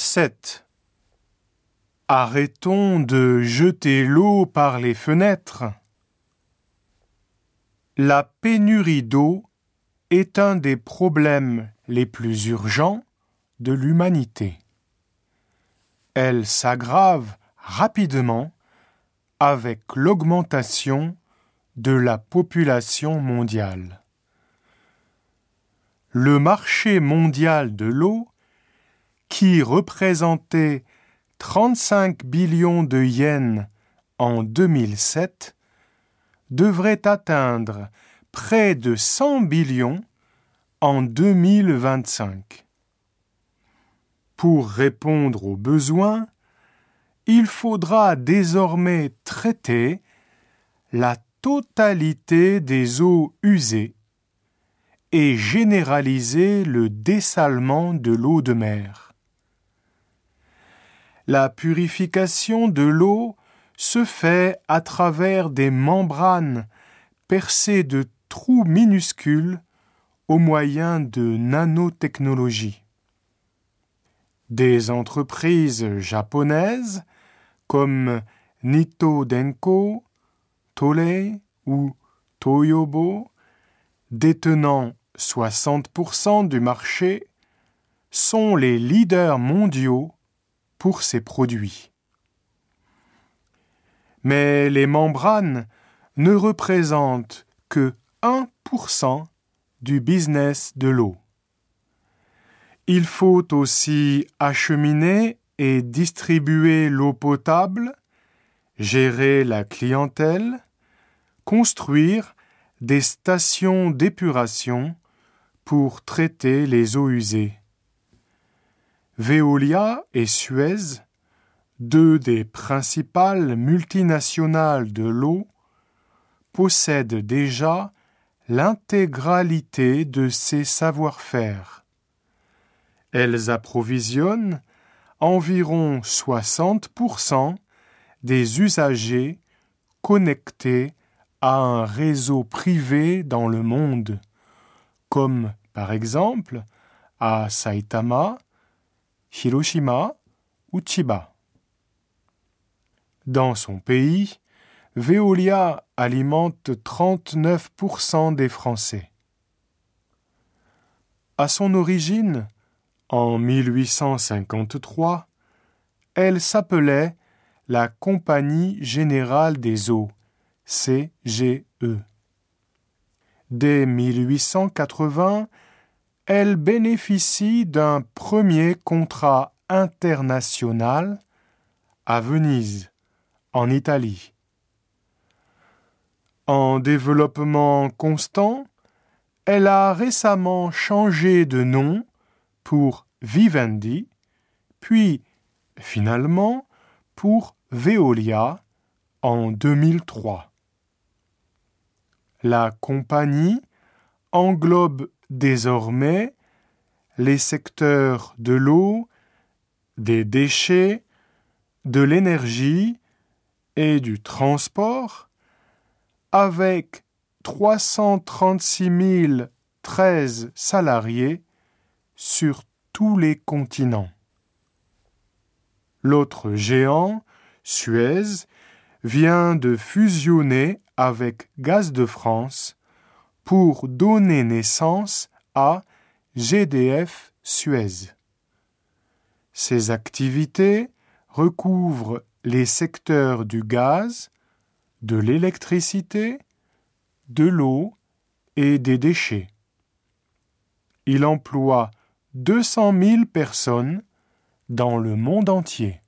7. Arrêtons de jeter l'eau par les fenêtres. La pénurie d'eau est un des problèmes les plus urgents de l'humanité. Elle s'aggrave rapidement avec l'augmentation de la population mondiale. Le marché mondial de l'eau, qui représentait 35 billions de yens en 2007, devrait atteindre près de 100 billions en 2025. Pour répondre aux besoins, il faudra désormais traiter la totalité des eaux usées et généraliser le dessalement de l'eau de mer. La purification de l'eau se fait à travers des membranes percées de trous minuscules au moyen de nanotechnologie. Des entreprises japonaises comme Nito Denko, Tolei ou Toyobo, détenant 60% du marché, sont les leaders mondiaux pour ces produits. Mais les membranes ne représentent que 1% du business de l'eau. Il faut aussi acheminer et distribuer l'eau potable, gérer la clientèle, construire des stations d'épuration pour traiter les eaux usées. Veolia et Suez, deux des principales multinationales de l'eau, possèdent déjà l'intégralité de ces savoir-faire. Elles approvisionnent environ 60% des usagers connectés à un réseau privé dans le monde, comme par exemple à Saitama, Hiroshima ou Chiba. Dans son pays, Veolia alimente 39% des Français. À son origine, en 1853, elle s'appelait la Compagnie générale des eaux, CGE. Dès 1880, elle bénéficie d'un premier contrat international à Venise, en Italie. En développement constant, elle a récemment changé de nom pour Vivendi, puis finalement pour Veolia en 2003. La compagnie englobe désormais les secteurs de l'eau, des déchets, de l'énergie et du transport, avec 336 013 salariés sur tous les continents. L'autre géant, Suez, vient de fusionner avec Gaz de France pour donner naissance à GDF Suez. Ces activités recouvrent les secteurs du gaz, de l'électricité, de l'eau et des déchets. Il emploie 200 000 personnes dans le monde entier.